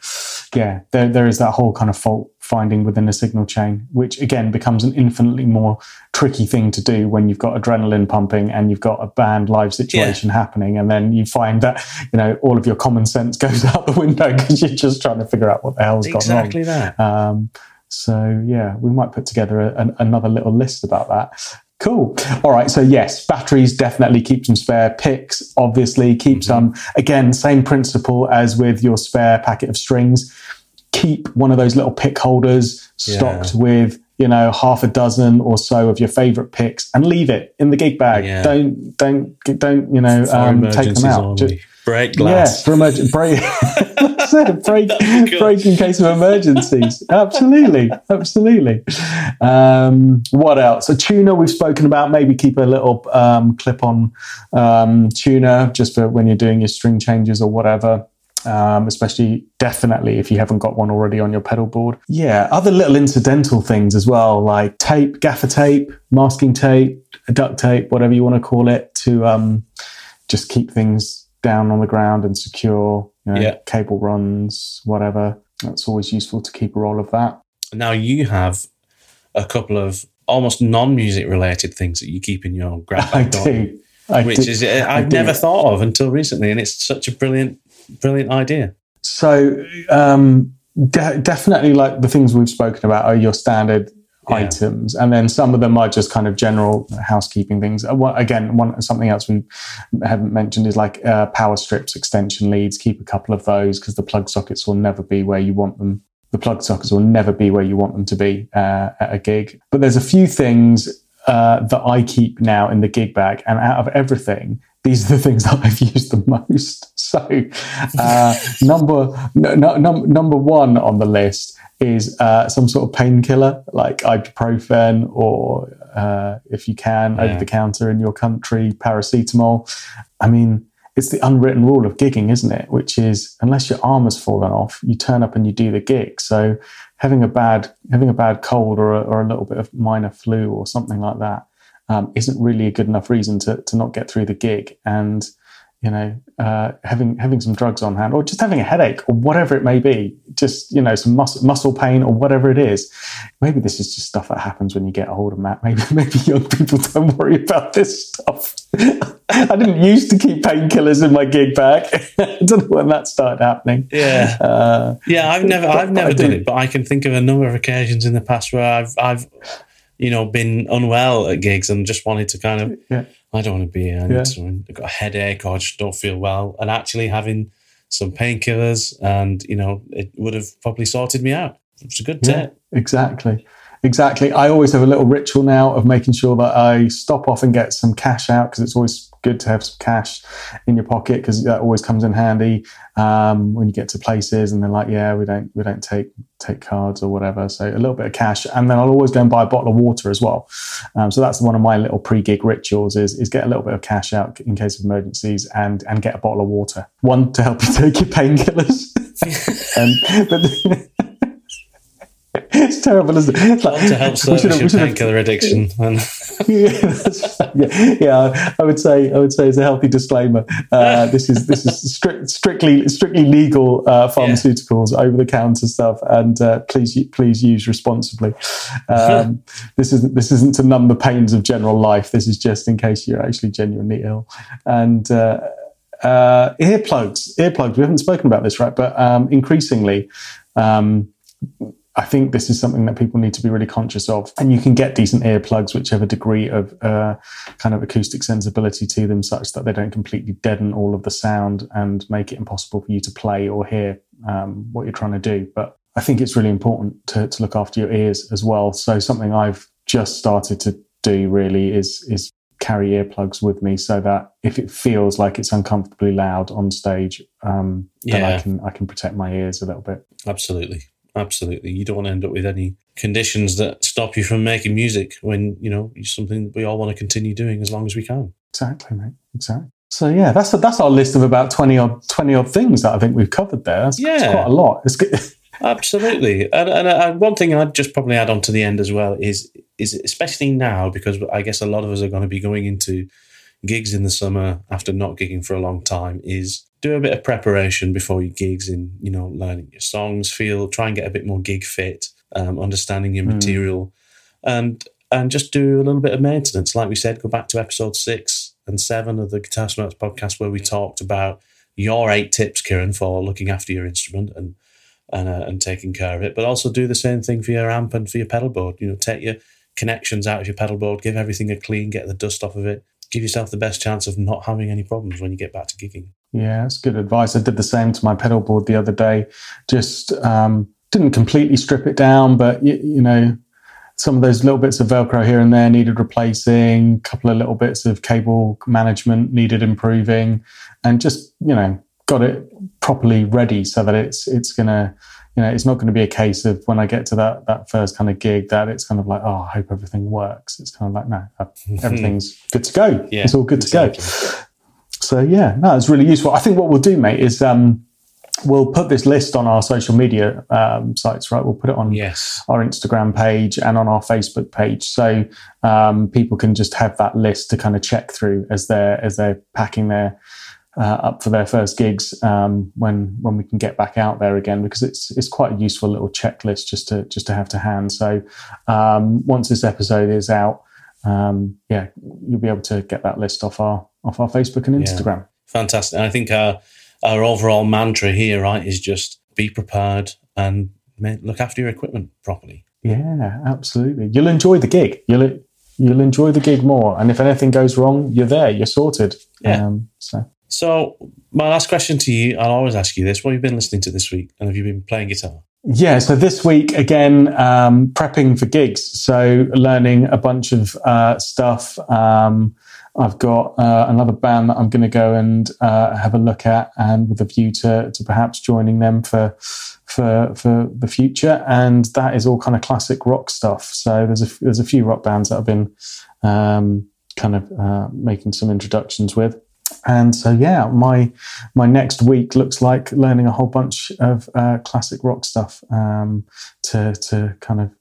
yeah, there there is that whole kind of fault finding within a signal chain, which again becomes an infinitely more tricky thing to do when you've got adrenaline pumping and you've got a band live situation happening, and then you find that you know all of your common sense goes out the window because you're just trying to figure out what the hell's Exactly that. gone wrong. Um, so yeah, we might put together a, an, another little list about that. Cool. All right. So yes, batteries definitely keep some spare. Picks obviously keep some. Again, same principle as with your spare packet of strings. Keep one of those little pick holders stocked with you know half a dozen or so of your favorite picks, and leave it in the gig bag. Yeah. Don't don't don't you know um, take them out. Just- Break yeah, glass. for emergency break. Break, Good. break in case of emergencies. absolutely, absolutely. Um, what else? A tuner we've spoken about. Maybe keep a little um, clip-on um, tuner just for when you're doing your string changes or whatever. Um, especially, definitely if you haven't got one already on your pedal board. Yeah, other little incidental things as well, like tape, gaffer tape, masking tape, duct tape, whatever you want to call it, to um, just keep things down on the ground and secure. You know, Yeah. cable runs, whatever. That's always useful to keep a roll of that. Now you have a couple of almost non-music related things that you keep in your grab bag, don't do. I which do. is uh, I I've do. never thought of until recently, and it's such a brilliant, brilliant idea. So um, de- definitely, like the things we've spoken about are your standard Yeah. items, and then some of them are just kind of general housekeeping things. Uh, Again, one something else we haven't mentioned is like uh, power strips, extension leads. Keep a couple of those because the plug sockets will never be where you want them. The plug sockets will never be where you want them to be uh, at a gig. But there's a few things uh, that I keep now in the gig bag, and out of everything, these are the things that I've used the most. So, uh, number no, no, num- number one on the list is uh, some sort of painkiller like ibuprofen or, uh, if you can, Yeah. over the counter in your country, paracetamol. I mean, it's the unwritten rule of gigging, isn't it? Which is unless your arm has fallen off, you turn up and you do the gig. So having a bad having a bad cold or a, or a little bit of minor flu or something like that um, isn't really a good enough reason to to not get through the gig. And you know, uh, having having some drugs on hand, or just having a headache, or whatever it may be, just you know, some muscle muscle pain, or whatever it is. Maybe this is just stuff that happens when you get older, Matt. Maybe maybe young people don't worry about this stuff. I didn't used to keep painkillers in my gig bag. I don't know when that started happening. Yeah, uh, yeah. I've never I've never done it, but I can think of a number of occasions in the past where I've I've you know been unwell at gigs and just wanted to kind of. Yeah I don't want to be here. I need yeah. to, I've got a headache or I just don't feel well. And actually having some painkillers and, you know, it would have probably sorted me out. It's a good tip. Yeah, exactly. Exactly. I always have a little ritual now of making sure that I stop off and get some cash out because it's always good to have some cash in your pocket because that always comes in handy um, when you get to places and they're like, yeah, we don't we don't take take cards or whatever. So a little bit of cash, and then I'll always go and buy a bottle of water as well. Um, so that's one of my little pre gig rituals is is get a little bit of cash out in case of emergencies and and get a bottle of water. One to help you take your painkillers. and but it's terrible, isn't it? It's like, to help service your painkiller addiction. yeah, yeah, yeah, I would say I would say as a healthy disclaimer, uh, this is this is strict, strictly strictly legal uh, pharmaceuticals, yeah. over the counter stuff, and uh, please please use responsibly. Um, this isn't this isn't to numb the pains of general life. This is just in case you're actually genuinely ill, and. Uh, uh, earplugs, earplugs. We haven't spoken about this, right? But um, increasingly, um, I think this is something that people need to be really conscious of. And you can get decent earplugs which have a degree of uh, kind of acoustic sensibility to them, such that they don't completely deaden all of the sound and make it impossible for you to play or hear um, what you're trying to do. But I think it's really important to, to look after your ears as well. So something I've just started to do really is is carry earplugs with me so that if it feels like it's uncomfortably loud on stage, um, yeah. then I can I can protect my ears a little bit. Absolutely. Absolutely. You don't want to end up with any conditions that stop you from making music when, you know, it's something we all want to continue doing as long as we can. Exactly, mate. Exactly. So yeah, that's that's our list of about twenty odd twenty odd things that I think we've covered there. That's, yeah, that's quite a lot. It's good. Absolutely, and, and, uh, and, one thing I'd just probably add on to the end as well is is especially now because I guess a lot of us are going to be going into gigs in the summer after not gigging for a long time is do a bit of preparation before your gigs in, you know, learning your songs, feel, try and get a bit more gig fit, um, understanding your mm. material, and and just do a little bit of maintenance. Like we said, go back to episode six and seven of the Guitar Smarts podcast where we talked about your eight tips, Kieran, for looking after your instrument and and uh, and taking care of it. But also do the same thing for your amp and for your pedal board. You know, take your connections out of your pedal board, give everything a clean, get the dust off of it, give yourself the best chance of not having any problems when you get back to gigging. Yeah, that's good advice. I did the same to my pedal board the other day. Just um, didn't completely strip it down, but you, you, know, some of those little bits of Velcro here and there needed replacing. A couple of little bits of cable management needed improving, and just you know, got it properly ready so that it's it's gonna you know, it's not going to be a case of when I get to that that first kind of gig that it's kind of like, oh, I hope everything works. It's kind of like, no, uh, everything's good to go. Yeah, it's all good exactly. to go. So yeah, no, it's really useful. I think what we'll do, mate, is um, we'll put this list on our social media um, sites, right? We'll put it on yes. our Instagram page and on our Facebook page, so um, people can just have that list to kind of check through as they're as they're packing their uh, up for their first gigs um, when when we can get back out there again because it's it's quite a useful little checklist just to just to have to hand. So um, once this episode is out, um, yeah, you'll be able to get that list off our off our Facebook and Instagram. Yeah. Fantastic. And I think our our overall mantra here, right, is just be prepared and look after your equipment properly. Yeah, absolutely. You'll enjoy the gig. You'll you'll enjoy the gig more. And if anything goes wrong, you're there. You're sorted. Yeah. Um, so so, my last question to you, I'll always ask you this: What have you been listening to this week, and have you been playing guitar? Yeah, so this week again, um, prepping for gigs. So learning a bunch of uh, stuff. Um, I've got uh, another band that I'm going to go and uh, have a look at, and with a view to to perhaps joining them for for for the future. And that is all kind of classic rock stuff. So there's a there's a few rock bands that I've been um, kind of uh, making some introductions with and so yeah my my next week looks like learning a whole bunch of uh, classic rock stuff um, to to kind of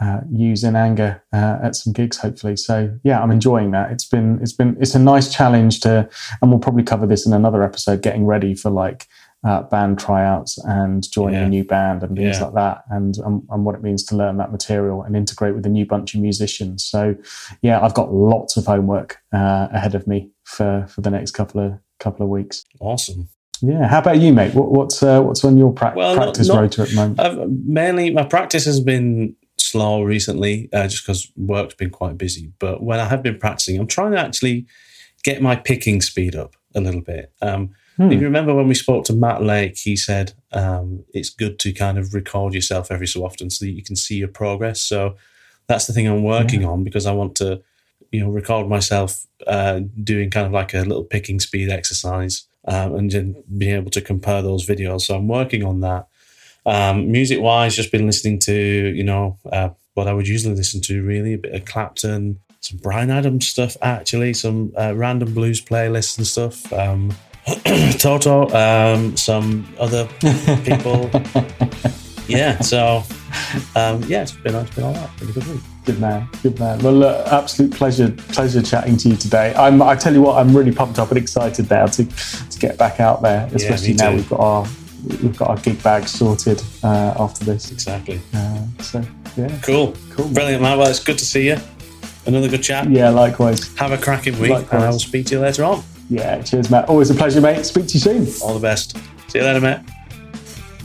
uh, use in anger uh, at some gigs, hopefully. So yeah, I'm enjoying that. It's been it's been it's a nice challenge to, and we'll probably cover this in another episode. Getting ready for like uh, band tryouts and joining Yeah. a new band and things Yeah. like that, and, and and what it means to learn that material and integrate with a new bunch of musicians. So yeah, I've got lots of homework uh, ahead of me for for the next couple of couple of weeks. Awesome. Yeah, how about you, mate? What, what's uh, what's on your prac Well, not- practice not- rotor at the moment? I've mainly my practice has been slow recently, uh, just because work's been quite busy. But when I have been practicing, I'm trying to actually get my picking speed up a little bit. Um, Hmm. If you remember when we spoke to Matt Lake, he said um, it's good to kind of record yourself every so often so that you can see your progress. So that's the thing I'm working on because I want to, you know, record myself uh, doing kind of like a little picking speed exercise um, and then being able to compare those videos. So I'm working on that. Um, music wise, just been listening to, you know, uh, what I would usually listen to really a bit of Clapton, some Bryan Adams stuff, actually, some uh, random blues playlists and stuff. Um, Toto, um, some other people. yeah, so um, yeah, it's been, it's been all right. Been a good week. Good man, good man. Well, look, absolute pleasure, pleasure chatting to you today. I'm, I tell you what, I'm really pumped up and excited now to to get back out there, especially me now we've got our we've got our gig bags sorted uh, after this. Exactly. Uh, so yeah, Cool. cool. Brilliant, man. Well, it's good to see you. Another good chat. Yeah, likewise. Have a cracking week, Likewise. and I will speak to you later on. Yeah, cheers, Matt. Always a pleasure, mate. Speak to you soon. All the best. See you later, mate.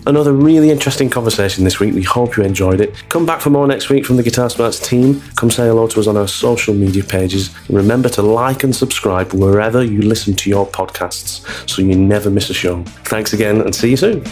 Another really interesting conversation this week. We hope you enjoyed it. Come back for more next week from the Guitar Smarts team. Come say hello to us on our social media pages. Remember to like and subscribe wherever you listen to your podcasts so you never miss a show. Thanks again and see you soon.